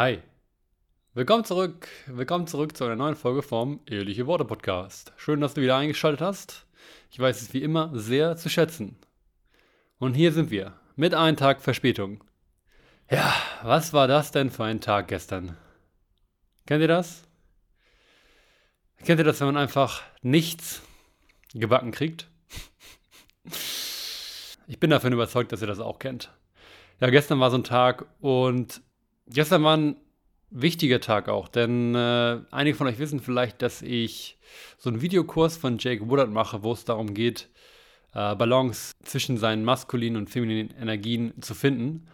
Hi. Willkommen zurück. Willkommen zurück zu einer neuen Folge vom Ehrliche Worte Podcast. Schön, dass du wieder eingeschaltet hast. Ich weiß es wie immer sehr zu schätzen. Und hier sind wir mit einem Tag Verspätung. Ja, was war das denn für ein Tag gestern? Kennt ihr das? Kennt ihr das, wenn man einfach nichts gebacken kriegt? Ich bin davon überzeugt, dass ihr das auch kennt. Ja, gestern war so ein Tag und gestern war ein wichtiger Tag auch, denn äh, einige von euch wissen vielleicht, dass ich so einen Videokurs von Jake Woodard mache, wo es darum geht, äh, Balance zwischen seinen maskulinen und femininen Energien zu finden.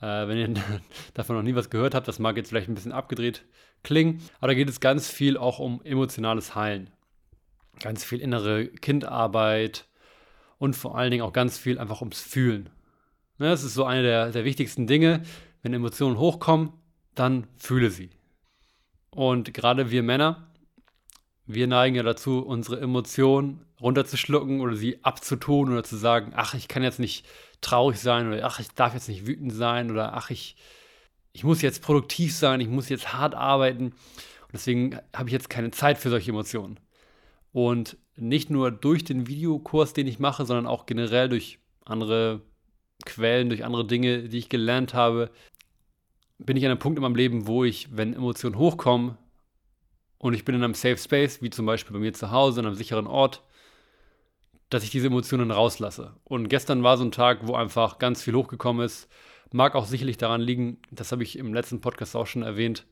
Äh, wenn ihr davon noch nie was gehört habt, das mag jetzt vielleicht ein bisschen abgedreht klingen, aber da geht es ganz viel auch um emotionales Heilen. Ganz viel innere Kindarbeit und vor allen Dingen auch ganz viel einfach ums Fühlen. Ne, das ist so eine der, der wichtigsten Dinge. Wenn Emotionen hochkommen, dann fühle sie. Und gerade wir Männer, wir neigen ja dazu, unsere Emotionen runterzuschlucken oder sie abzutun oder zu sagen, ach, ich kann jetzt nicht traurig sein oder ach, ich darf jetzt nicht wütend sein oder ach, ich, ich muss jetzt produktiv sein, ich muss jetzt hart arbeiten und deswegen habe ich jetzt keine Zeit für solche Emotionen. Und nicht nur durch den Videokurs, den ich mache, sondern auch generell durch andere Quellen, durch andere Dinge, die ich gelernt habe, bin ich an einem Punkt in meinem Leben, wo ich, wenn Emotionen hochkommen und ich bin in einem Safe Space, wie zum Beispiel bei mir zu Hause, in einem sicheren Ort, dass ich diese Emotionen rauslasse. Und gestern war so ein Tag, wo einfach ganz viel hochgekommen ist. Mag auch sicherlich daran liegen, das habe ich im letzten Podcast auch schon erwähnt.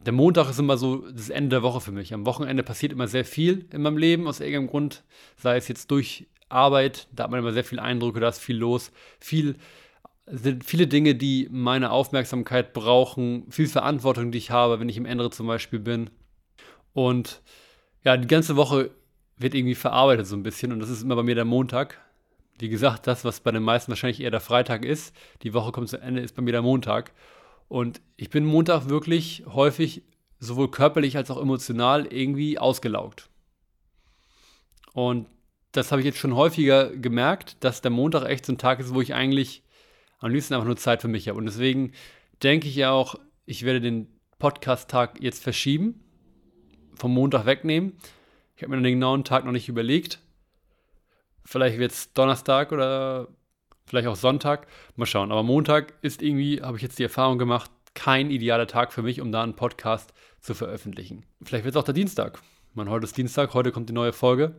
Der Montag ist immer so das Ende der Woche für mich. Am Wochenende passiert immer sehr viel in meinem Leben aus irgendeinem Grund, sei es jetzt durch Arbeit, da hat man immer sehr viel Eindrücke, da ist viel los, viel sind viele Dinge, die meine Aufmerksamkeit brauchen, viel Verantwortung, die ich habe, wenn ich im Ende zum Beispiel bin. Und ja, die ganze Woche wird irgendwie verarbeitet so ein bisschen und das ist immer bei mir der Montag. Wie gesagt, das, was bei den meisten wahrscheinlich eher der Freitag ist, die Woche kommt zu Ende, ist bei mir der Montag. Und ich bin Montag wirklich häufig sowohl körperlich als auch emotional irgendwie ausgelaugt. Und das habe ich jetzt schon häufiger gemerkt, dass der Montag echt so ein Tag ist, wo ich eigentlich am liebsten einfach nur Zeit für mich habe. Und deswegen denke ich ja auch, ich werde den Podcast-Tag jetzt verschieben, vom Montag wegnehmen. Ich habe mir den genauen Tag noch nicht überlegt. Vielleicht wird es Donnerstag oder vielleicht auch Sonntag. Mal schauen. Aber Montag ist irgendwie, habe ich jetzt die Erfahrung gemacht, kein idealer Tag für mich, um da einen Podcast zu veröffentlichen. Vielleicht wird es auch der Dienstag. Man, heute ist Dienstag, heute kommt die neue Folge.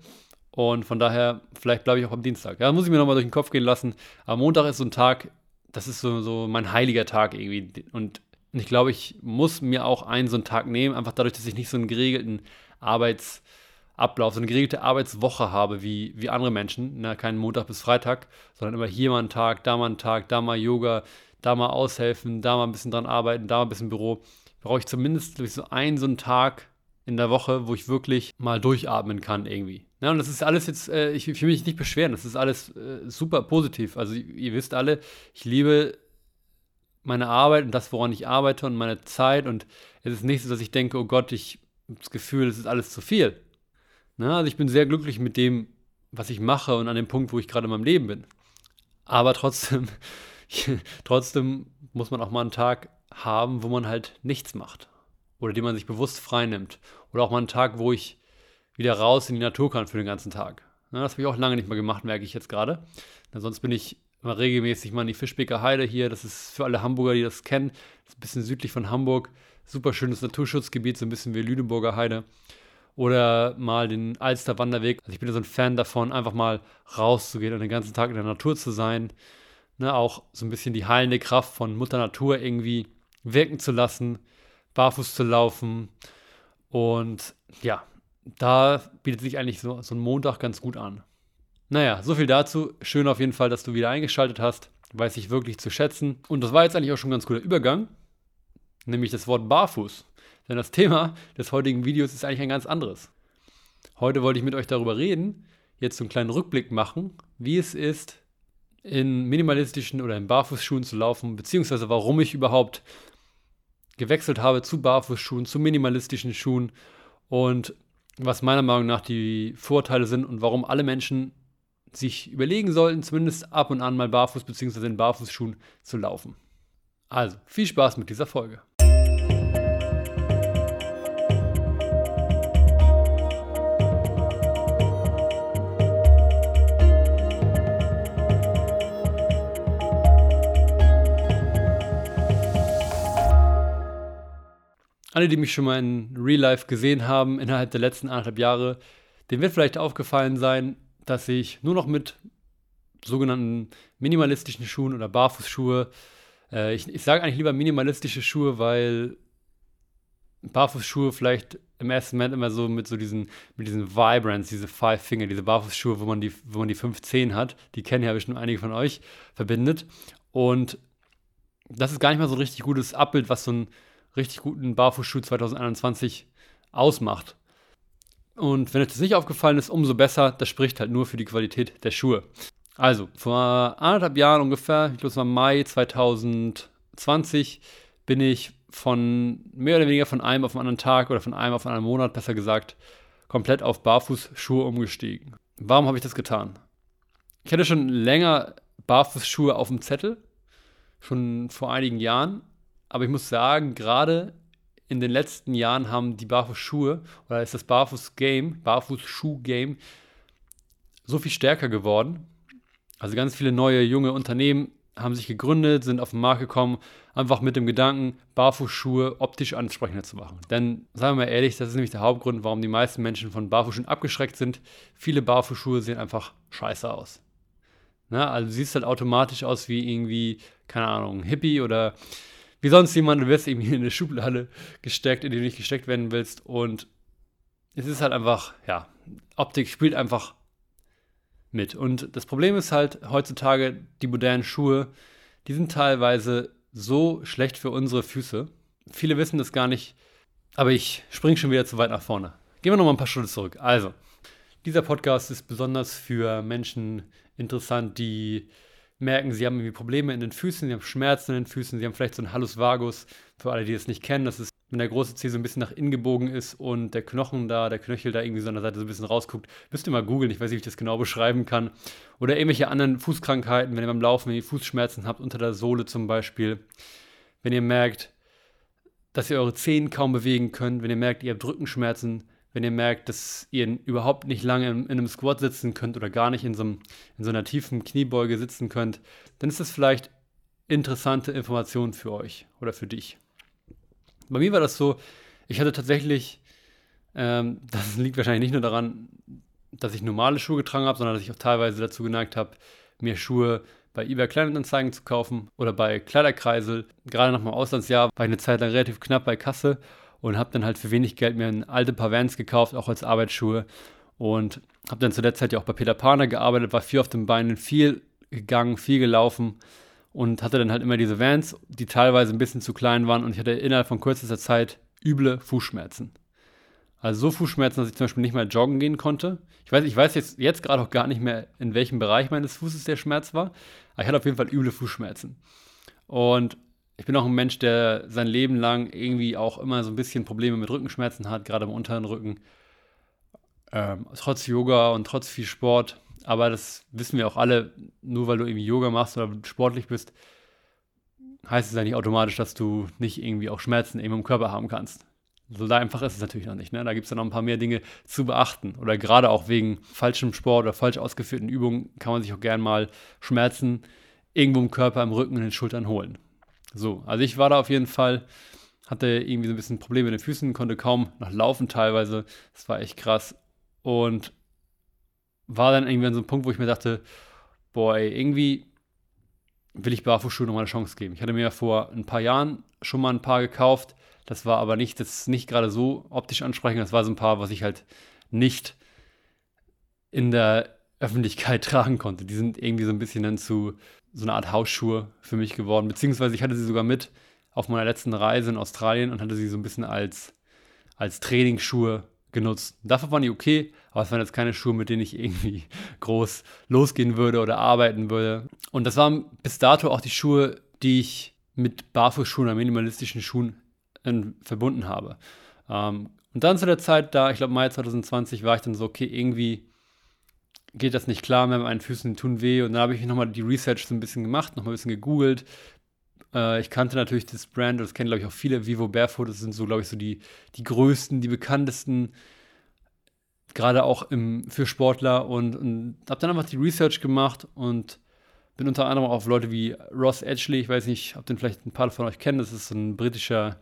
Und von daher, vielleicht bleibe ich auch am Dienstag. Ja, muss ich mir nochmal durch den Kopf gehen lassen. Aber Montag ist so ein Tag, das ist so, so mein heiliger Tag irgendwie. Und ich glaube, ich muss mir auch einen so einen Tag nehmen, einfach dadurch, dass ich nicht so einen geregelten Arbeitsablauf, so eine geregelte Arbeitswoche habe wie, wie andere Menschen. Na, keinen Montag bis Freitag, sondern immer hier mal einen Tag, da mal einen Tag, da mal Yoga, da mal aushelfen, da mal ein bisschen dran arbeiten, da mal ein bisschen Büro. Brauche ich zumindest so einen so einen Tag in der Woche, wo ich wirklich mal durchatmen kann irgendwie. Ja, und das ist alles jetzt, äh, ich, will mich nicht beschweren, das ist alles äh, super positiv. Also ihr wisst alle, ich liebe meine Arbeit und das, woran ich arbeite und meine Zeit und es ist nicht so, dass ich denke, oh Gott, ich habe das Gefühl, es ist alles zu viel. Na, also ich bin sehr glücklich mit dem, was ich mache und an dem Punkt, wo ich gerade in meinem Leben bin. Aber trotzdem, trotzdem muss man auch mal einen Tag haben, wo man halt nichts macht. Oder den man sich bewusst freinimmt. Oder auch mal einen Tag, wo ich wieder raus in die Natur kann für den ganzen Tag. Ja, das habe ich auch lange nicht mehr gemacht, merke ich jetzt gerade. Sonst bin ich immer regelmäßig mal in die Fischbeker Heide hier. Das ist für alle Hamburger, die das kennen, das ist ein bisschen südlich von Hamburg. Super schönes Naturschutzgebiet, so ein bisschen wie Lüneburger Heide. Oder mal den Alster Wanderweg. Also ich bin so ein Fan davon, einfach mal rauszugehen und den ganzen Tag in der Natur zu sein. Ne, auch so ein bisschen die heilende Kraft von Mutter Natur irgendwie wirken zu lassen, barfuß zu laufen. Und ja, da bietet sich eigentlich so, so ein Montag ganz gut an. Naja, so viel dazu. Schön auf jeden Fall, dass du wieder eingeschaltet hast. Weiß ich wirklich zu schätzen. Und das war jetzt eigentlich auch schon ein ganz guter Übergang, nämlich das Wort barfuß. Denn das Thema des heutigen Videos ist eigentlich ein ganz anderes. Heute wollte ich mit euch darüber reden, jetzt so einen kleinen Rückblick machen, wie es ist, in minimalistischen oder in Barfußschuhen zu laufen, beziehungsweise warum ich überhaupt gewechselt habe zu Barfußschuhen, zu minimalistischen Schuhen und was meiner Meinung nach die Vorteile sind und warum alle Menschen sich überlegen sollten, zumindest ab und an mal barfuß bzw. in Barfußschuhen zu laufen. Also, viel Spaß mit dieser Folge. Alle, die mich schon mal in Real Life gesehen haben innerhalb der letzten anderthalb Jahre, denen wird vielleicht aufgefallen sein, dass ich nur noch mit sogenannten minimalistischen Schuhen oder Barfußschuhe, äh, ich, ich sage eigentlich lieber minimalistische Schuhe, weil Barfußschuhe vielleicht im ersten Moment immer so mit so diesen, mit diesen Vibrants, diese Five Finger, diese Barfußschuhe, wo man die, wo man die fünf Zehen hat, die kennen ja bestimmt einige von euch, verbindet. Und das ist gar nicht mal so ein richtig gutes Abbild, was so ein richtig guten Barfußschuh 2021 ausmacht. Und wenn euch das nicht aufgefallen ist, umso besser. Das spricht halt nur für die Qualität der Schuhe. Also, vor anderthalb Jahren ungefähr, ich glaube es war Mai 2020, bin ich von mehr oder weniger von einem auf den anderen Tag oder von einem auf einen anderen Monat, besser gesagt, komplett auf Barfußschuhe umgestiegen. Warum habe ich das getan? Ich hatte schon länger Barfußschuhe auf dem Zettel, schon vor einigen Jahren, aber ich muss sagen, gerade in den letzten Jahren haben die Barfußschuhe oder ist das Barfuß-Game, Barfußschuh-Game so viel stärker geworden. Also ganz viele neue junge Unternehmen haben sich gegründet, sind auf den Markt gekommen, einfach mit dem Gedanken, Barfußschuhe optisch ansprechender zu machen. Denn, sagen wir mal ehrlich, das ist nämlich der Hauptgrund, warum die meisten Menschen von Barfußschuhen abgeschreckt sind. Viele Barfußschuhe sehen einfach scheiße aus. Na, also du siehst halt automatisch aus wie irgendwie, keine Ahnung, Hippie oder wie sonst jemand, du wirst irgendwie in eine Schublade gesteckt, in die du nicht gesteckt werden willst. Und es ist halt einfach, ja, Optik spielt einfach mit. Und das Problem ist halt heutzutage, die modernen Schuhe, die sind teilweise so schlecht für unsere Füße. Viele wissen das gar nicht, aber ich springe schon wieder zu weit nach vorne. Gehen wir nochmal ein paar Schritte zurück. Also, dieser Podcast ist besonders für Menschen interessant, die merken, sie haben irgendwie Probleme in den Füßen, sie haben Schmerzen in den Füßen, sie haben vielleicht so einen Hallus vagus. Für alle, die es nicht kennen, das ist, wenn der große Zeh so ein bisschen nach innen gebogen ist und der Knochen da, der Knöchel da irgendwie so an der Seite so ein bisschen rausguckt. Müsst ihr mal googeln, ich weiß nicht, wie ich das genau beschreiben kann. Oder irgendwelche anderen Fußkrankheiten, wenn ihr beim Laufen, wenn ihr Fußschmerzen habt, unter der Sohle zum Beispiel. Wenn ihr merkt, dass ihr eure Zehen kaum bewegen könnt, wenn ihr merkt, ihr habt Rückenschmerzen, wenn ihr merkt, dass ihr überhaupt nicht lange in, in, einem Squat sitzen könnt oder gar nicht in so, einem, in so einer tiefen Kniebeuge sitzen könnt, dann ist das vielleicht interessante Information für euch oder für dich. Bei mir war das so, ich hatte tatsächlich, ähm, das liegt wahrscheinlich nicht nur daran, dass ich normale Schuhe getragen habe, sondern dass ich auch teilweise dazu geneigt habe, mir Schuhe bei eBay Kleinanzeigen zu kaufen oder bei Kleiderkreisel. Gerade nach meinem Auslandsjahr war ich eine Zeit lang relativ knapp bei Kasse und habe dann halt für wenig Geld mir ein alte Paar Vans gekauft, auch als Arbeitsschuhe und habe dann zu der Zeit ja auch bei Peter Paner gearbeitet, war viel auf den Beinen, viel gegangen, viel gelaufen und hatte dann halt immer diese Vans, die teilweise ein bisschen zu klein waren und ich hatte innerhalb von kürzester Zeit üble Fußschmerzen. Also so Fußschmerzen, dass ich zum Beispiel nicht mehr joggen gehen konnte. Ich weiß, ich weiß jetzt, jetzt gerade auch gar nicht mehr, in welchem Bereich meines Fußes der Schmerz war, aber ich hatte auf jeden Fall üble Fußschmerzen. Und ich bin auch ein Mensch, der sein Leben lang irgendwie auch immer so ein bisschen Probleme mit Rückenschmerzen hat, gerade im unteren Rücken. Ähm, trotz Yoga und trotz viel Sport. Aber das wissen wir auch alle, nur weil du irgendwie Yoga machst oder sportlich bist, heißt es ja nicht automatisch, dass du nicht irgendwie auch Schmerzen eben im Körper haben kannst. So da einfach ist es natürlich noch nicht. Ne? Da gibt es ja noch ein paar mehr Dinge zu beachten. Oder gerade auch wegen falschem Sport oder falsch ausgeführten Übungen kann man sich auch gern mal Schmerzen irgendwo im Körper, im Rücken, in den Schultern holen. So, also ich war da auf jeden Fall, hatte irgendwie so ein bisschen Probleme mit den Füßen, konnte kaum noch laufen teilweise. Das war echt krass. Und war dann irgendwie an so einem Punkt, wo ich mir dachte, boah, ey, irgendwie will ich Barfußschuhe nochmal eine Chance geben. Ich hatte mir ja vor ein paar Jahren schon mal ein paar gekauft. Das war aber nicht, das ist nicht gerade so optisch ansprechend. Das war so ein paar, was ich halt nicht in der Öffentlichkeit tragen konnte. Die sind irgendwie so ein bisschen dann zu so eine Art Hausschuhe für mich geworden. Beziehungsweise ich hatte sie sogar mit auf meiner letzten Reise in Australien und hatte sie so ein bisschen als, als Trainingsschuhe genutzt. Dafür waren die okay, aber es waren jetzt keine Schuhe, mit denen ich irgendwie groß losgehen würde oder arbeiten würde. Und das waren bis dato auch die Schuhe, die ich mit Barfußschuhen oder minimalistischen Schuhen in, verbunden habe. Ähm, und dann zu der Zeit, da, ich glaube Mai 2020, war ich dann so, okay, irgendwie geht das nicht klar, mit meinen Füßen tun weh. Und dann habe ich nochmal die Research so ein bisschen gemacht, nochmal ein bisschen gegoogelt, Äh, ich kannte natürlich das Brand, das kennen, glaube ich, auch viele. Vivo Barefoot, das sind so, glaube ich, so die, die größten, die bekanntesten, gerade auch im, für Sportler. Und, und habe dann einfach die Research gemacht und bin unter anderem auf Leute wie Ross Edgley, ich weiß nicht, ob den vielleicht ein paar von euch kennen, das ist ein britischer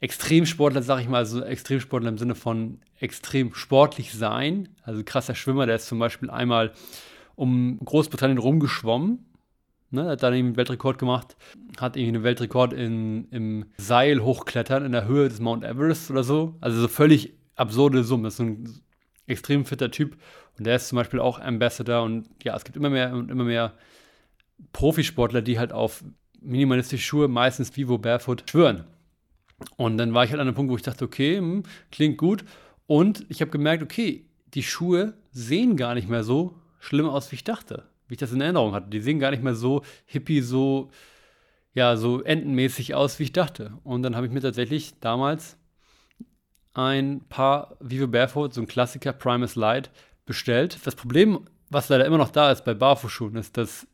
Extremsportler, sag ich mal, also Extremsportler im Sinne von extrem sportlich sein. Also krasser Schwimmer, der ist zum Beispiel einmal um Großbritannien rumgeschwommen. Ne, hat dann einen Weltrekord gemacht, hat irgendwie einen Weltrekord in, im Seil hochklettern in der Höhe des Mount Everest oder so. Also so völlig absurde Summe. Das ist ein extrem fitter Typ und der ist zum Beispiel auch Ambassador und ja, es gibt immer mehr und immer mehr Profisportler, die halt auf minimalistische Schuhe, meistens Vivo Barefoot, schwören. Und dann war ich halt an einem Punkt, wo ich dachte, okay, hm, klingt gut. Und ich habe gemerkt, okay, die Schuhe sehen gar nicht mehr so schlimm aus, wie ich dachte, wie ich das in Erinnerung hatte. Die sehen gar nicht mehr so hippie, so, ja, so entenmäßig aus, wie ich dachte. Und dann habe ich mir tatsächlich damals ein paar Vivo Barefoot, so ein Klassiker Primus Light, bestellt. Das Problem, was leider immer noch da ist bei Barfußschuhen, ist, dass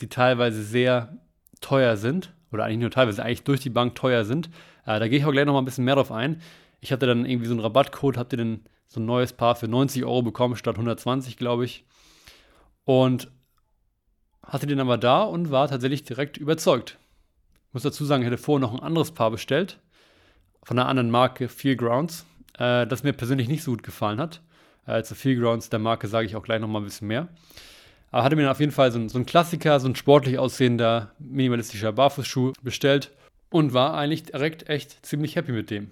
die teilweise sehr teuer sind. Oder eigentlich nur teilweise, eigentlich durch die Bank teuer sind. Äh, da gehe ich auch gleich noch mal ein bisschen mehr drauf ein. Ich hatte dann irgendwie so einen Rabattcode, habt ihr dann so ein neues Paar für 90 Euro bekommen, statt 120, glaube ich. Und hatte den aber da und war tatsächlich direkt überzeugt. Ich muss dazu sagen, ich hätte vorher noch ein anderes Paar bestellt, von einer anderen Marke, Feel Grounds, äh, das mir persönlich nicht so gut gefallen hat. Äh, zu Feel Grounds, der Marke, sage ich auch gleich noch mal ein bisschen mehr. Aber hatte mir dann auf jeden Fall so ein, so ein Klassiker, so ein sportlich aussehender, minimalistischer Barfußschuh bestellt und war eigentlich direkt echt ziemlich happy mit dem.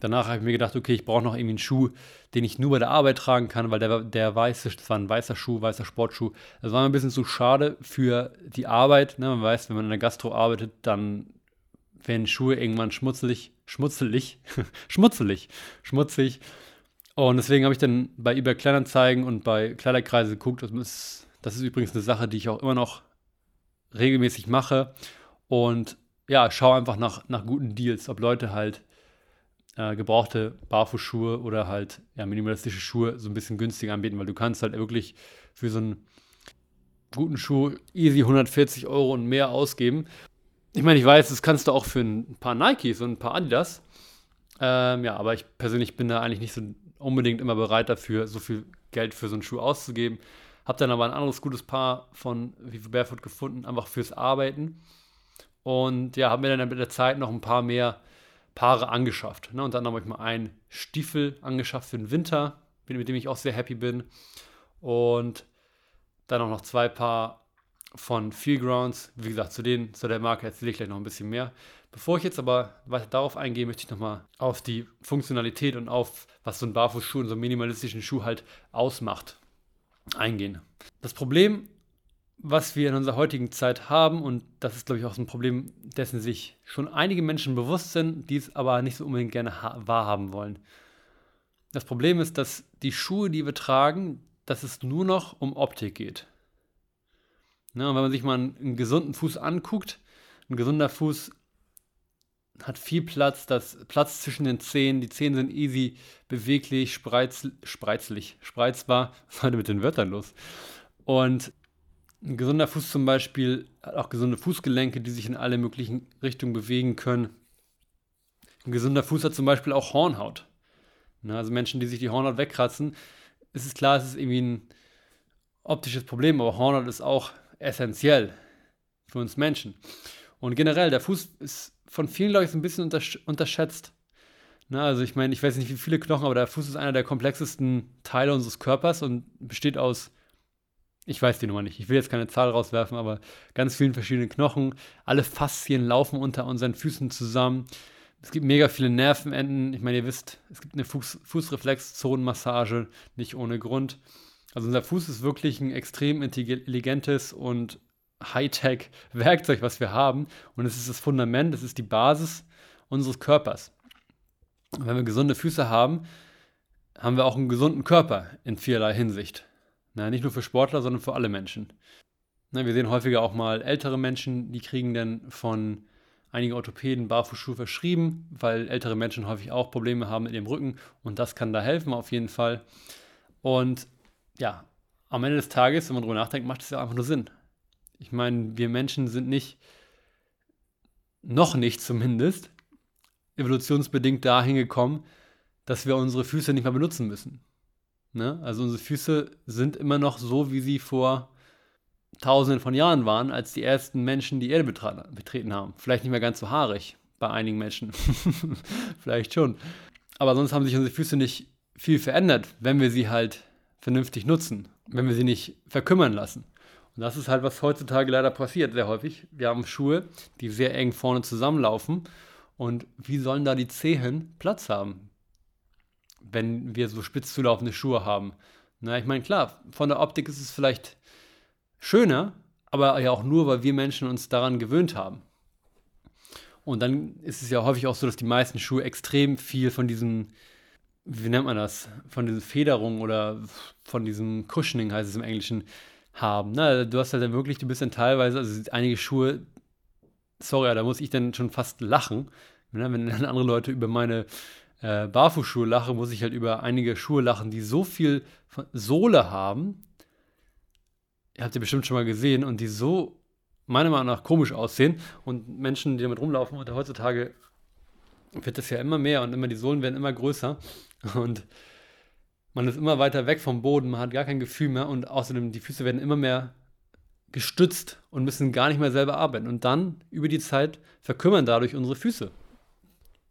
Danach habe ich mir gedacht, okay, ich brauche noch irgendwie einen Schuh, den ich nur bei der Arbeit tragen kann, weil der, der weiße, das war ein weißer Schuh, weißer Sportschuh. Das war mir ein bisschen zu schade für die Arbeit. Ne? Man weiß, wenn man in der Gastro arbeitet, dann werden Schuhe irgendwann schmutzelig, schmutzelig, schmutzelig, schmutzig. Und deswegen habe ich dann bei eBay Kleinanzeigen und bei Kleiderkreise geguckt. Das ist, das ist übrigens eine Sache, die ich auch immer noch regelmäßig mache. Und ja, schau einfach nach, nach guten Deals, ob Leute halt äh, gebrauchte Barfußschuhe oder halt ja, minimalistische Schuhe so ein bisschen günstiger anbieten, weil du kannst halt wirklich für so einen guten Schuh easy 140 Euro und mehr ausgeben. Ich meine, ich weiß, das kannst du auch für ein paar Nikes und ein paar Adidas. Ähm, ja, aber ich persönlich bin da eigentlich nicht so unbedingt immer bereit dafür, so viel Geld für so einen Schuh auszugeben. Hab dann aber ein anderes gutes Paar von Vivo Barefoot gefunden, einfach fürs Arbeiten. Und ja, habe mir dann mit der Zeit noch ein paar mehr Paare angeschafft. Ne? Und dann habe ich mal einen Stiefel angeschafft für den Winter, mit dem ich auch sehr happy bin. Und dann auch noch zwei Paar von Feelgrounds. Wie gesagt, zu denen, zu der Marke erzähle ich gleich noch ein bisschen mehr. Bevor ich jetzt aber weiter darauf eingehe, möchte ich nochmal auf die Funktionalität und auf, was so ein Barfußschuh und so einen minimalistischen Schuh halt ausmacht, eingehen. Das Problem was wir in unserer heutigen Zeit haben, und das ist, glaube ich, auch so ein Problem, dessen sich schon einige Menschen bewusst sind, die es aber nicht so unbedingt gerne wahrhaben wollen. Das Problem ist, dass die Schuhe, die wir tragen, dass es nur noch um Optik geht. Ne, und wenn man sich mal einen, einen gesunden Fuß anguckt, ein gesunder Fuß hat viel Platz, das Platz zwischen den Zehen, die Zehen sind easy, beweglich, spreiz, spreizlich, spreizbar. Was ist heute mit den Wörtern los? Und ein gesunder Fuß zum Beispiel hat auch gesunde Fußgelenke, die sich in alle möglichen Richtungen bewegen können. Ein gesunder Fuß hat zum Beispiel auch Hornhaut. also Menschen, die sich die Hornhaut wegkratzen, ist es klar, es ist irgendwie ein optisches Problem, aber Hornhaut ist auch essentiell für uns Menschen. Und generell, der Fuß ist von vielen, so ein bisschen unterschätzt. Na, also ich meine, ich weiß nicht, wie viele Knochen, aber der Fuß ist einer der komplexesten Teile unseres Körpers und besteht aus ich weiß die Nummer nicht, ich will jetzt keine Zahl rauswerfen, aber ganz vielen verschiedenen Knochen. Alle Faszien laufen unter unseren Füßen zusammen. Es gibt mega viele Nervenenden. Ich meine, ihr wisst, es gibt eine Fuß Fußreflexzonenmassage, nicht ohne Grund. Also unser Fuß ist wirklich ein extrem intelligentes und Hightech-Werkzeug, was wir haben. Und es ist das Fundament, es ist die Basis unseres Körpers. Und wenn wir gesunde Füße haben, haben wir auch einen gesunden Körper in vielerlei Hinsicht. Na, nicht nur für Sportler, sondern für alle Menschen. Na, wir sehen häufiger auch mal ältere Menschen, die kriegen dann von einigen Orthopäden Barfußschuhe verschrieben, weil ältere Menschen häufig auch Probleme haben mit ihrem Rücken und das kann da helfen auf jeden Fall. Und ja, am Ende des Tages, wenn man darüber nachdenkt, macht es ja einfach nur Sinn. Ich meine, wir Menschen sind nicht noch nicht zumindest, evolutionsbedingt dahin gekommen, dass wir unsere Füße nicht mehr benutzen müssen. Ne? Also unsere Füße sind immer noch so, wie sie vor tausenden von Jahren waren, als die ersten Menschen die Erde betreten haben. Vielleicht nicht mehr ganz so haarig bei einigen Menschen. Vielleicht schon. Aber sonst haben sich unsere Füße nicht viel verändert, wenn wir sie halt vernünftig nutzen, wenn wir sie nicht verkümmern lassen. Und das ist halt, was heutzutage leider passiert, sehr häufig. Wir haben Schuhe, die sehr eng vorne zusammenlaufen. Und wie sollen da die Zehen Platz haben, wenn wir so spitz zulaufende Schuhe haben? Na, ich meine, klar, von der Optik ist es vielleicht schöner, aber ja auch nur, weil wir Menschen uns daran gewöhnt haben. Und dann ist es ja häufig auch so, dass die meisten Schuhe extrem viel von diesem, wie nennt man das, von diesen Federungen oder von diesem Cushioning heißt es im Englischen, haben. Na, du hast halt dann wirklich, du bist dann teilweise, also einige Schuhe, sorry, da muss ich dann schon fast lachen. Wenn dann andere Leute über meine äh, Barfußschuhe lachen, muss ich halt über einige Schuhe lachen, die so viel Sohle haben, ihr habt ihr bestimmt schon mal gesehen, und die so meiner Meinung nach komisch aussehen. Und Menschen, die damit rumlaufen, und heutzutage wird das ja immer mehr und immer die Sohlen werden immer größer. Und man ist immer weiter weg vom Boden, man hat gar kein Gefühl mehr und außerdem die Füße werden immer mehr gestützt und müssen gar nicht mehr selber arbeiten. Und dann über die Zeit verkümmern dadurch unsere Füße.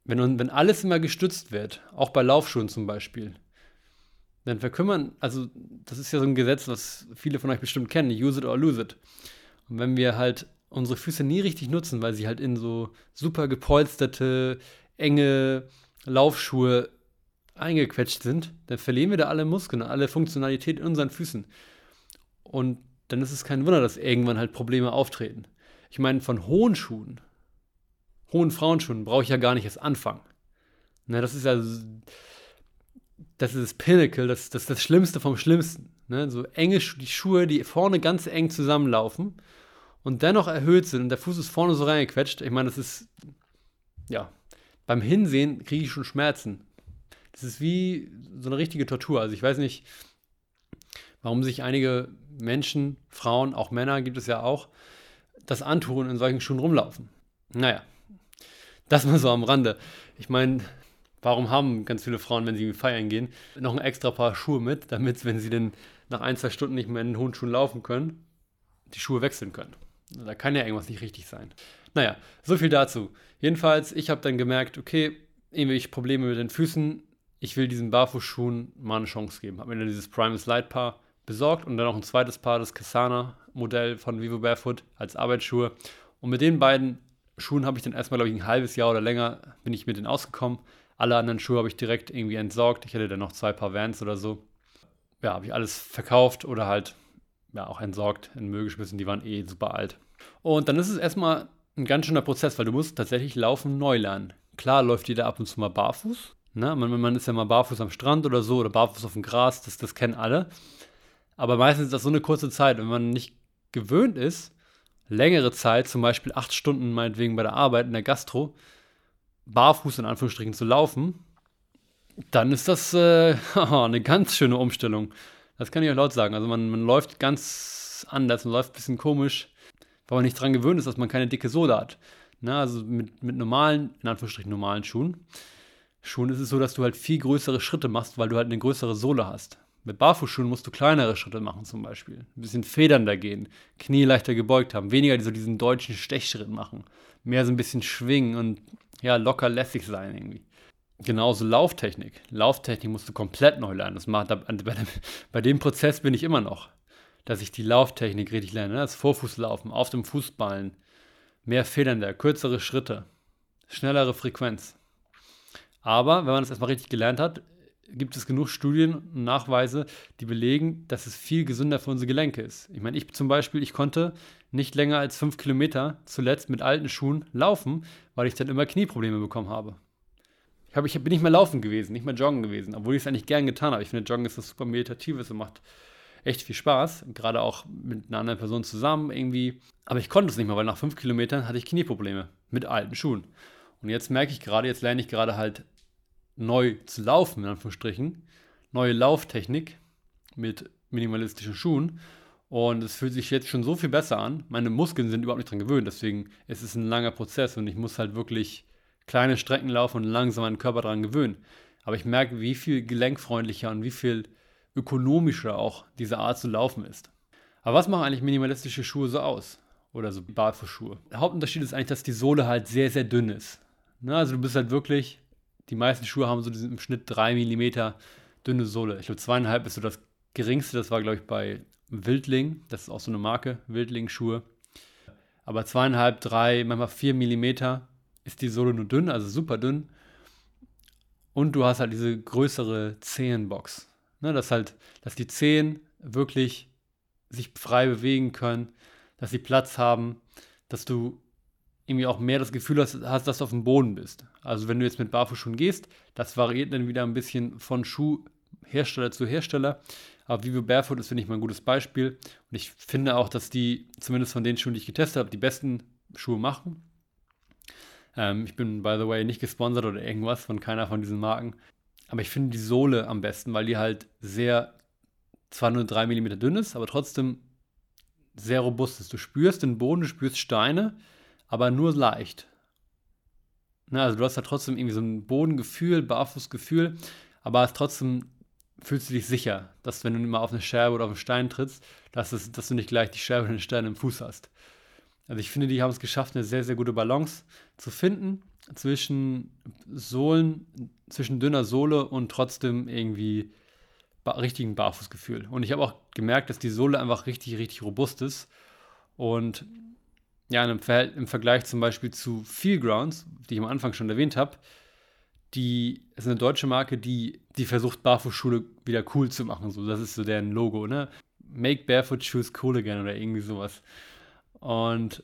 Wenn, wenn alles immer gestützt wird, auch bei Laufschuhen zum Beispiel, dann verkümmern, also das ist ja so ein Gesetz, was viele von euch bestimmt kennen, use it or lose it. Und wenn wir halt unsere Füße nie richtig nutzen, weil sie halt in so super gepolsterte, enge Laufschuhe eingequetscht sind, dann verlieren wir da alle Muskeln, alle Funktionalität in unseren Füßen. Und dann ist es kein Wunder, dass irgendwann halt Probleme auftreten. Ich meine, von hohen Schuhen, hohen Frauenschuhen brauche ich ja gar nicht erst anfangen. Na, das ist ja das ist das Pinnacle, das, das das Schlimmste vom Schlimmsten. Ne? So enge Schu die Schuhe, die vorne ganz eng zusammenlaufen und dennoch erhöht sind und der Fuß ist vorne so reingequetscht. Ich meine, das ist, ja, beim Hinsehen kriege ich schon Schmerzen. Das ist wie so eine richtige Tortur. Also ich weiß nicht, warum sich einige Menschen, Frauen, auch Männer gibt es ja auch, das antun in solchen Schuhen rumlaufen. Naja, das mal so am Rande. Ich meine, Warum haben ganz viele Frauen, wenn sie feiern gehen, noch ein extra Paar Schuhe mit, damit, wenn sie dann nach ein, zwei Stunden nicht mehr in den hohen Schuhen laufen können, die Schuhe wechseln können? Da kann ja irgendwas nicht richtig sein. Naja, so viel dazu. Jedenfalls, ich habe dann gemerkt, okay, irgendwie ich Probleme mit den Füßen. Ich will diesen Barfußschuhen mal eine Chance geben. Habe mir dann dieses Primus Light Paar besorgt und dann noch ein zweites Paar, das Kasana Modell von Vivo Barefoot als Arbeitsschuhe. Und mit den beiden Schuhen habe ich dann erstmal, glaube ich, ein halbes Jahr oder länger bin ich mit denen ausgekommen. Alle anderen Schuhe habe ich direkt irgendwie entsorgt. Ich hätte dann noch zwei Paar Vans oder so. Ja, habe ich alles verkauft oder halt ja, auch entsorgt, in Müll geschmissen. Die waren eh super alt. Und dann ist es erstmal ein ganz schöner Prozess, weil du musst tatsächlich Laufen neu lernen. Klar läuft jeder ab und zu mal barfuß. Ne? Man, man ist ja mal barfuß am Strand oder so oder barfuß auf dem Gras, das, das kennen alle. Aber meistens ist das so eine kurze Zeit. Wenn man nicht gewöhnt ist, längere Zeit, zum Beispiel acht Stunden meinetwegen bei der Arbeit in der Gastro, barfuß in Anführungsstrichen zu laufen, dann ist das äh, eine ganz schöne Umstellung. Das kann ich euch laut sagen. Also man, man läuft ganz anders, man läuft ein bisschen komisch, weil man nicht daran gewöhnt ist, dass man keine dicke Sohle hat. Na, also mit, mit normalen, in Anführungsstrichen normalen Schuhen, Schuhen ist es so, dass du halt viel größere Schritte machst, weil du halt eine größere Sohle hast. Mit Barfußschuhen musst du kleinere Schritte machen zum Beispiel. Ein bisschen federnder gehen, Knie leichter gebeugt haben, weniger so diesen deutschen Stechschritt machen. Mehr so ein bisschen schwingen und ja, locker lässig sein irgendwie. Genauso Lauftechnik. Lauftechnik musst du komplett neu lernen. Das macht, bei, dem, Prozess bin ich immer noch, dass ich die Lauftechnik richtig lerne. Das Vorfußlaufen, auf dem Fußballen, mehr federnder, kürzere Schritte, schnellere Frequenz. Aber wenn man das erstmal richtig gelernt hat, gibt es genug Studien und Nachweise, die belegen, dass es viel gesünder für unsere Gelenke ist. Ich meine, ich zum Beispiel, ich konnte nicht länger als fünf Kilometer zuletzt mit alten Schuhen laufen, weil ich dann immer Knieprobleme bekommen habe. Ich, hab, ich bin nicht mehr laufen gewesen, nicht mehr joggen gewesen, obwohl ich es eigentlich gern getan habe. Ich finde, Joggen ist was super Meditatives und macht echt viel Spaß, gerade auch mit einer anderen Person zusammen irgendwie. Aber ich konnte es nicht mehr, weil nach fünf Kilometern hatte ich Knieprobleme mit alten Schuhen. Und jetzt merke ich gerade, jetzt lerne ich gerade halt neu zu laufen, in Anführungsstrichen, neue Lauftechnik mit minimalistischen Schuhen. Und es fühlt sich jetzt schon so viel besser an. Meine Muskeln sind überhaupt nicht dran gewöhnt, deswegen ist es ein langer Prozess und ich muss halt wirklich kleine Strecken laufen und langsam meinen Körper daran gewöhnen. Aber ich merke, wie viel gelenkfreundlicher und wie viel ökonomischer auch diese Art zu laufen ist. Aber was machen eigentlich minimalistische Schuhe so aus? Oder so Barfußschuhe? Der Hauptunterschied ist eigentlich, dass die Sohle halt sehr, sehr dünn ist. Na, also du bist halt wirklich, die meisten Schuhe haben so im Schnitt 3 mm dünne Sohle. Ich glaube, zweieinhalb ist so das geringste. Das war, glaube ich, bei Wildling. Das ist auch so eine Marke, Wildling-Schuhe. Aber zweieinhalb, drei, manchmal vier Millimeter ist die Sohle nur dünn, also super dünn. Und du hast halt diese größere Zehenbox. Ne, dass halt, dass die Zehen wirklich sich frei bewegen können, dass sie Platz haben, dass du irgendwie auch mehr das Gefühl hast, hast, dass du auf dem Boden bist. Also wenn du jetzt mit Barfußschuhen gehst, das variiert dann wieder ein bisschen von Schuhhersteller zu Hersteller. Aber Vivo Barefoot ist, finde ich, mal ein gutes Beispiel. Und ich finde auch, dass die, zumindest von den Schuhen, die ich getestet habe, die besten Schuhe machen. Ähm, ich bin, by the way, nicht gesponsert oder irgendwas von keiner von diesen Marken. Aber ich finde die Sohle am besten, weil die halt sehr, zwar nur 3 mm dünn ist, aber trotzdem sehr robust ist. Du spürst den Boden, du spürst Steine, aber nur leicht. Na, also du hast halt trotzdem irgendwie so ein Bodengefühl, Barfußgefühl, aber trotzdem fühlst du dich sicher, dass wenn du mal auf eine Scherbe oder auf einen Stein trittst, dass, es, dass du nicht gleich die Scherbe oder den Stein im Fuß hast. Also ich finde, die haben es geschafft, eine sehr, sehr gute Balance zu finden zwischen Sohlen, zwischen dünner Sohle und trotzdem irgendwie ba richtigen Barfußgefühl. Und ich habe auch gemerkt, dass die Sohle einfach richtig, richtig robust ist. Und ja, im, im Vergleich zum Beispiel zu Feelgrounds, die ich am Anfang schon erwähnt habe, die ist eine deutsche Marke, die, die versucht, Barfußschuhe wieder cool zu machen. So, das ist so deren Logo, ne? Make Barefoot Shoes cool again oder irgendwie sowas. Und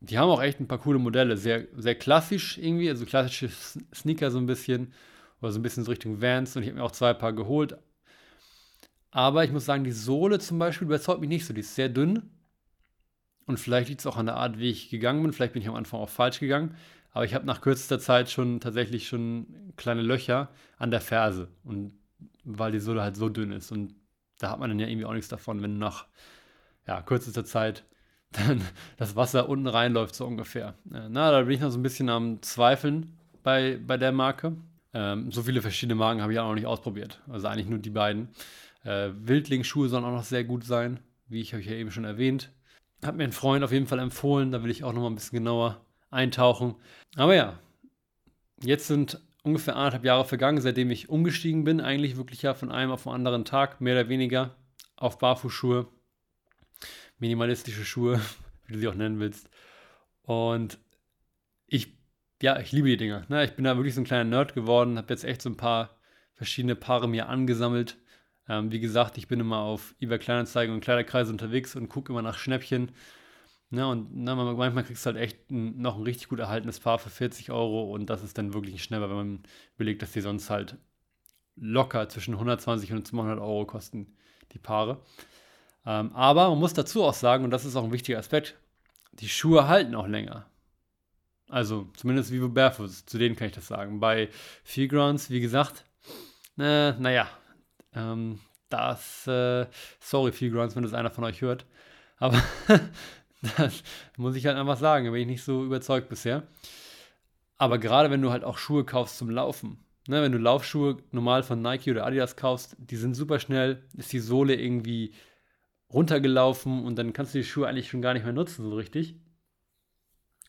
die haben auch echt ein paar coole Modelle. Sehr, sehr klassisch irgendwie, also klassische Sneaker so ein bisschen. Oder so ein bisschen so Richtung Vans. Und ich habe mir auch zwei Paar geholt. Aber ich muss sagen, die Sohle zum Beispiel überzeugt mich nicht so. Die ist sehr dünn. Und vielleicht liegt es auch an der Art, wie ich gegangen bin. Vielleicht bin ich am Anfang auch falsch gegangen. Aber ich habe nach kürzester Zeit schon tatsächlich schon kleine Löcher an der Ferse. Und weil die Sohle halt so dünn ist. Und da hat man dann ja irgendwie auch nichts davon, wenn nach ja, kürzester Zeit dann das Wasser unten reinläuft, so ungefähr. Na, da bin ich noch so ein bisschen am Zweifeln bei, bei der Marke. Ähm, so viele verschiedene Marken habe ich auch noch nicht ausprobiert. Also eigentlich nur die beiden. Äh, Wildling-Schuhe sollen auch noch sehr gut sein, wie ich euch ja eben schon erwähnt. Hat mir ein Freund auf jeden Fall empfohlen, da will ich auch noch mal ein bisschen genauer eintauchen. Aber ja, jetzt sind ungefähr anderthalb Jahre vergangen, seitdem ich umgestiegen bin, eigentlich wirklich ja von einem auf den anderen Tag, mehr oder weniger, auf Barfußschuhe minimalistische Schuhe, wie du sie auch nennen willst. Und ich, ja, ich liebe die Dinger. Ne? Ich bin da wirklich so ein kleiner Nerd geworden, habe jetzt echt so ein paar verschiedene Paare mir angesammelt. Ähm, wie gesagt, ich bin immer auf eBay Kleinanzeigen und Kleiderkreise unterwegs und gucke immer nach Schnäppchen. Ne, und ne, manchmal kriegst du halt echt ein, noch ein richtig gut erhaltenes Paar für 40 Euro und das ist dann wirklich schneller, wenn man überlegt, dass die sonst halt locker zwischen 120 und 200 Euro kosten, die Paare. Ähm, aber man muss dazu auch sagen, und das ist auch ein wichtiger Aspekt, die Schuhe halten auch länger. Also zumindest Vivo Barefoot, zu denen kann ich das sagen. Bei Feelgrounds, wie gesagt, äh, naja, ähm, das, äh, sorry Feelgrounds, wenn das einer von euch hört, aber das muss ich halt einfach sagen, da bin ich nicht so überzeugt bisher. Aber gerade wenn du halt auch Schuhe kaufst zum Laufen, ne, wenn du Laufschuhe normal von Nike oder Adidas kaufst, die sind super schnell, ist die Sohle irgendwie runtergelaufen und dann kannst du die Schuhe eigentlich schon gar nicht mehr nutzen, so richtig.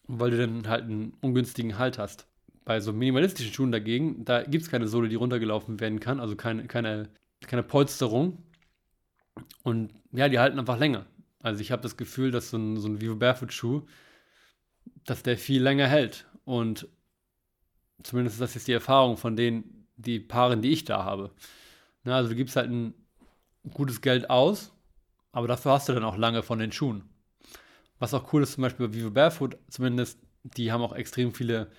Weil du dann halt einen ungünstigen Halt hast. Bei so minimalistischen Schuhen dagegen, da gibt es keine Sohle, die runtergelaufen werden kann, also keine, keine, keine Polsterung. Und ja, die halten einfach länger. Also ich habe das Gefühl, dass so ein, so ein Vivo Barefoot Schuh, dass der viel länger hält. Und zumindest das ist die Erfahrung von den die Paaren, die ich da habe. Na, also du gibst halt ein gutes Geld aus aber dafür hast du dann auch lange von den Schuhen. Was auch cool ist, zum Beispiel bei Vivo Barefoot, zumindest, die haben auch extrem viele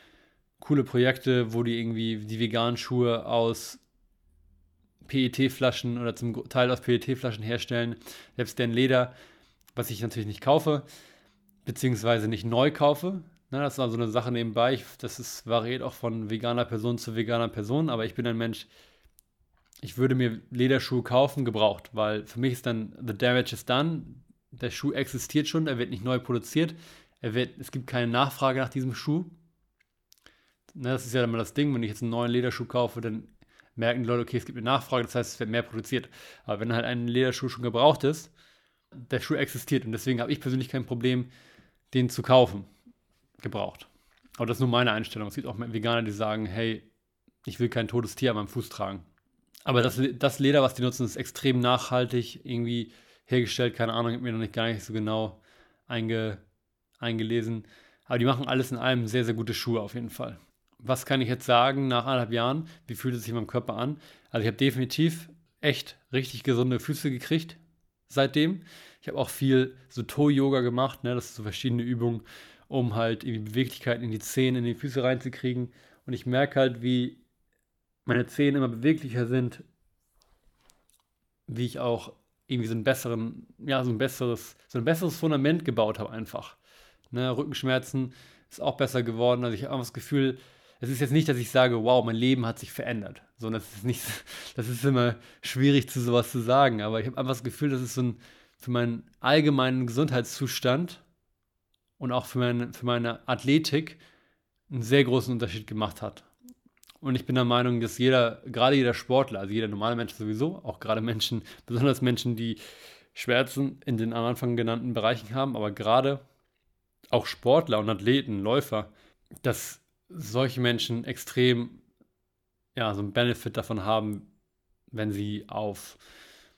coole Projekte, wo die irgendwie die veganen Schuhe aus PET-Flaschen oder zum Teil aus PET-Flaschen herstellen. Selbst deren Leder, was ich natürlich nicht kaufe, beziehungsweise nicht neu kaufe. Ne, das ist also eine Sache nebenbei. Ich, das ist, variiert auch von veganer Person zu veganer Person, aber ich bin ein Mensch, ich würde mir Lederschuhe kaufen, gebraucht, weil für mich ist dann the damage is done. Der Schuh existiert schon, er wird nicht neu produziert. Er wird, es gibt keine Nachfrage nach diesem Schuh. Ne, das ist ja immer das Ding, wenn ich jetzt einen neuen Lederschuh kaufe, dann merken die Leute, okay, es gibt eine Nachfrage, das heißt, es wird mehr produziert. Aber wenn halt ein Lederschuh schon gebraucht ist, der Schuh existiert und deswegen habe ich persönlich kein Problem, den zu kaufen, gebraucht. Aber das ist nur meine Einstellung. Es gibt auch Veganer, die sagen, hey, ich will kein totes Tier an meinem Fuß tragen. Aber das, das Leder, was die nutzen, ist extrem nachhaltig irgendwie hergestellt. Keine Ahnung, ich habe mir noch nicht gar nicht so genau einge, eingelesen. Aber die machen alles in allem sehr, sehr gute Schuhe auf jeden Fall. Was kann ich jetzt sagen nach anderthalb Jahren? Wie fühlt es sich in meinem Körper an? Also ich habe definitiv echt richtig gesunde Füße gekriegt seitdem. Ich habe auch viel so Toe-Yoga gemacht, ne? das sind so verschiedene Übungen, um halt irgendwie Beweglichkeiten in die Zehen, in die Füße reinzukriegen. Und ich merke halt, wie meine Zehen immer beweglicher sind, wie ich auch irgendwie so einen besseren, ja, so ein besseres, so ein besseres Fundament gebaut habe einfach. Ne? Rückenschmerzen ist auch besser geworden. Also ich habe das Gefühl, es ist jetzt nicht, dass ich sage, wow, mein Leben hat sich verändert. So, das ist nicht, das ist immer schwierig zu sowas zu sagen, aber ich habe einfach das Gefühl, dass es so ein, für meinen allgemeinen Gesundheitszustand und auch für meine, für meine Athletik einen sehr großen Unterschied gemacht hat. Und ich bin der Meinung, dass jeder, gerade jeder Sportler, also jeder normale Mensch sowieso, auch gerade Menschen, besonders Menschen, die Schmerzen in den am Anfang genannten Bereichen haben, aber gerade auch Sportler und Athleten, Läufer, dass solche Menschen extrem ja, so einen Benefit davon haben, wenn sie auf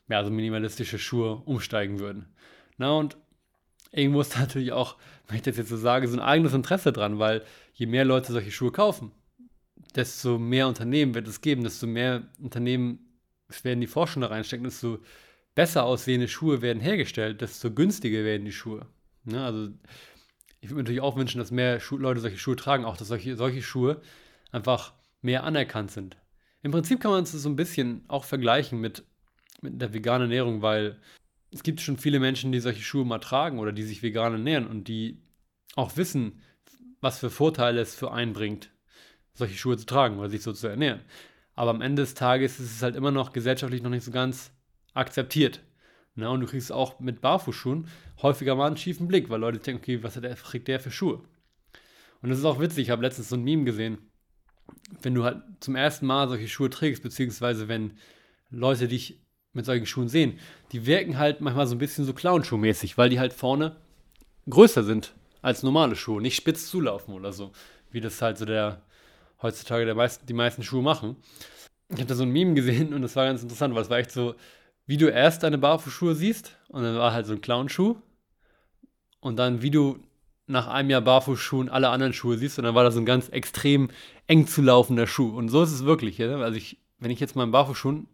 ja, so minimalistische Schuhe umsteigen würden. Na, und irgendwo ist natürlich auch, wenn ich das jetzt so sage, so ein eigenes Interesse dran, weil je mehr Leute solche Schuhe kaufen, desto mehr Unternehmen wird es geben, desto mehr Unternehmen werden die Forschung da reinstecken, desto besser aussehende Schuhe werden hergestellt, desto günstiger werden die Schuhe. Ne? Also ich würde mir natürlich auch wünschen, dass mehr Schu Leute solche Schuhe tragen, auch dass solche, solche Schuhe einfach mehr anerkannt sind. Im Prinzip kann man es so ein bisschen auch vergleichen mit, mit der veganen Ernährung, weil es gibt schon viele Menschen, die solche Schuhe mal tragen oder die sich vegan ernähren und die auch wissen, was für Vorteile es für einen bringt, solche Schuhe zu tragen oder sich so zu ernähren. Aber am Ende des Tages ist es halt immer noch gesellschaftlich noch nicht so ganz akzeptiert. Na, und du kriegst auch mit Barfußschuhen häufiger mal einen schiefen Blick, weil Leute denken, okay, was der, kriegt der für Schuhe? Und das ist auch witzig, ich habe letztens so ein Meme gesehen. Wenn du halt zum ersten Mal solche Schuhe trägst, beziehungsweise wenn Leute dich mit solchen Schuhen sehen, die wirken halt manchmal so ein bisschen so Clownschuh-mäßig, weil die halt vorne größer sind als normale Schuhe, nicht spitz zulaufen oder so, wie das halt so der heutzutage der meisten, die meisten Schuhe machen. Ich habe da so ein Meme gesehen und das war ganz interessant, weil es war echt so, wie du erst deine Barfußschuhe siehst und dann war halt so ein Clownschuh und dann wie du nach einem Jahr Barfußschuhen alle anderen Schuhe siehst und dann war da so ein ganz extrem eng zu laufender Schuh und so ist es wirklich. Ja? Also ich, wenn ich jetzt mal in Barfußschuhen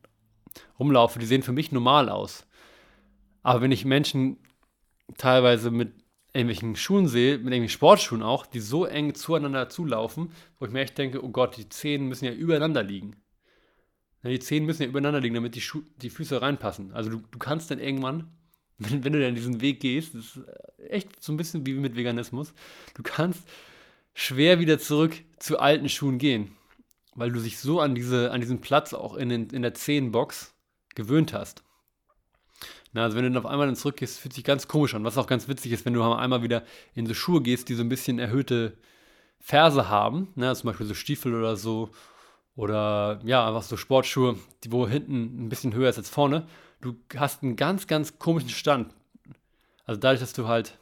rumlaufe, die sehen für mich normal aus. Aber wenn ich Menschen teilweise mit irgendwelchen Schuhen sehe, mit irgendwelchen Sportschuhen auch, die so eng zueinander zulaufen, wo ich mir echt denke, oh Gott, die Zehen müssen ja übereinander liegen. Die Zehen müssen ja übereinander liegen, damit die, Schu die Füße reinpassen. Also du, du kannst dann irgendwann, wenn, wenn du dann diesen Weg gehst, das ist echt so ein bisschen wie mit Veganismus, du kannst schwer wieder zurück zu alten Schuhen gehen, weil du dich so an, diese, an diesen Platz auch in, den, in der Zehenbox gewöhnt hast. Na, also wenn du dann auf einmal dann zurückgehst, fühlt sich ganz komisch an. Was auch ganz witzig ist, wenn du einmal wieder in so Schuhe gehst, die so ein bisschen erhöhte Ferse haben, ne, zum Beispiel so Stiefel oder so, oder ja, einfach so Sportschuhe, die wo hinten ein bisschen höher ist als vorne. Du hast einen ganz, ganz komischen Stand. Also dadurch, dass du halt,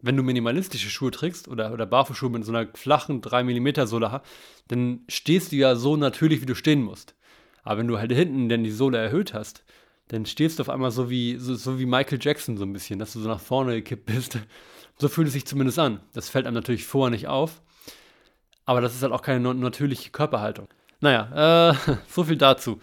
wenn du minimalistische Schuhe trägst oder, oder Barfußschuhe mit so einer flachen 3 mm Sohle dann stehst du ja so natürlich, wie du stehen musst. Aber wenn du halt hinten dann die Sohle erhöht hast, dann stehst du auf einmal so wie, so, so wie Michael Jackson so ein bisschen, dass du so nach vorne gekippt bist. So fühlt es sich zumindest an. Das fällt einem natürlich vorher nicht auf. Aber das ist halt auch keine natürliche Körperhaltung. Naja, äh, so viel dazu.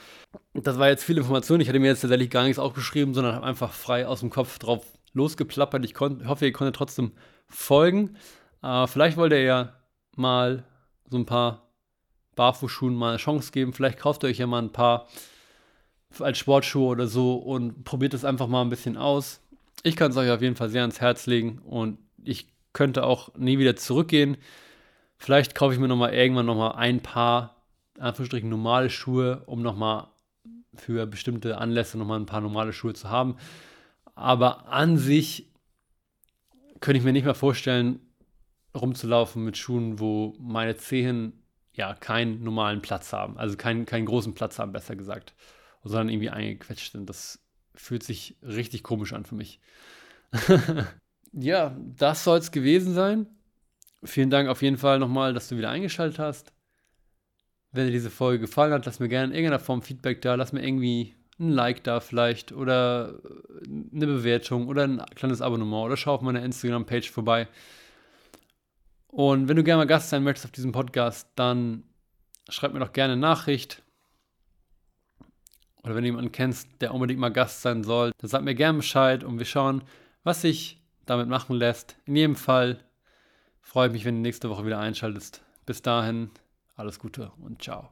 Das war jetzt viel Information. Ich hatte mir jetzt tatsächlich gar nichts aufgeschrieben, sondern habe einfach frei aus dem Kopf drauf losgeplappert. Ich hoffe, ihr konntet trotzdem folgen. Äh, vielleicht wollt ihr ja mal so ein paar Barfußschuhen mal eine Chance geben. Vielleicht kauft ihr euch ja mal ein paar als Sportschuhe oder so und probiert es einfach mal ein bisschen aus. Ich kann es euch auf jeden Fall sehr ans Herz legen und ich könnte auch nie wieder zurückgehen. Vielleicht kaufe ich mir nochmal irgendwann nochmal ein paar Anführungsstrichen normale Schuhe, um nochmal für bestimmte Anlässe nochmal ein paar normale Schuhe zu haben. Aber an sich könnte ich mir nicht mehr vorstellen, rumzulaufen mit Schuhen, wo meine Zehen ja keinen normalen Platz haben. Also keinen, keinen großen Platz haben, besser gesagt. Sondern irgendwie eingequetscht sind. Das fühlt sich richtig komisch an für mich. ja, das soll es gewesen sein. Vielen Dank auf jeden Fall nochmal, dass du wieder eingeschaltet hast. Wenn dir diese Folge gefallen hat, lass mir gerne in irgendeiner Form Feedback da. Lass mir irgendwie ein Like da vielleicht oder eine Bewertung oder ein kleines Abonnement oder schau auf meiner Instagram-Page vorbei. Und wenn du gerne mal Gast sein möchtest auf diesem Podcast, dann schreib mir doch gerne eine Nachricht. Oder wenn du jemanden kennst, der unbedingt mal Gast sein soll, dann sag mir gerne Bescheid und wir schauen, was sich damit machen lässt. In jedem Fall freue ich mich, wenn du nächste Woche wieder einschaltest. Bis dahin, alles Gute und ciao.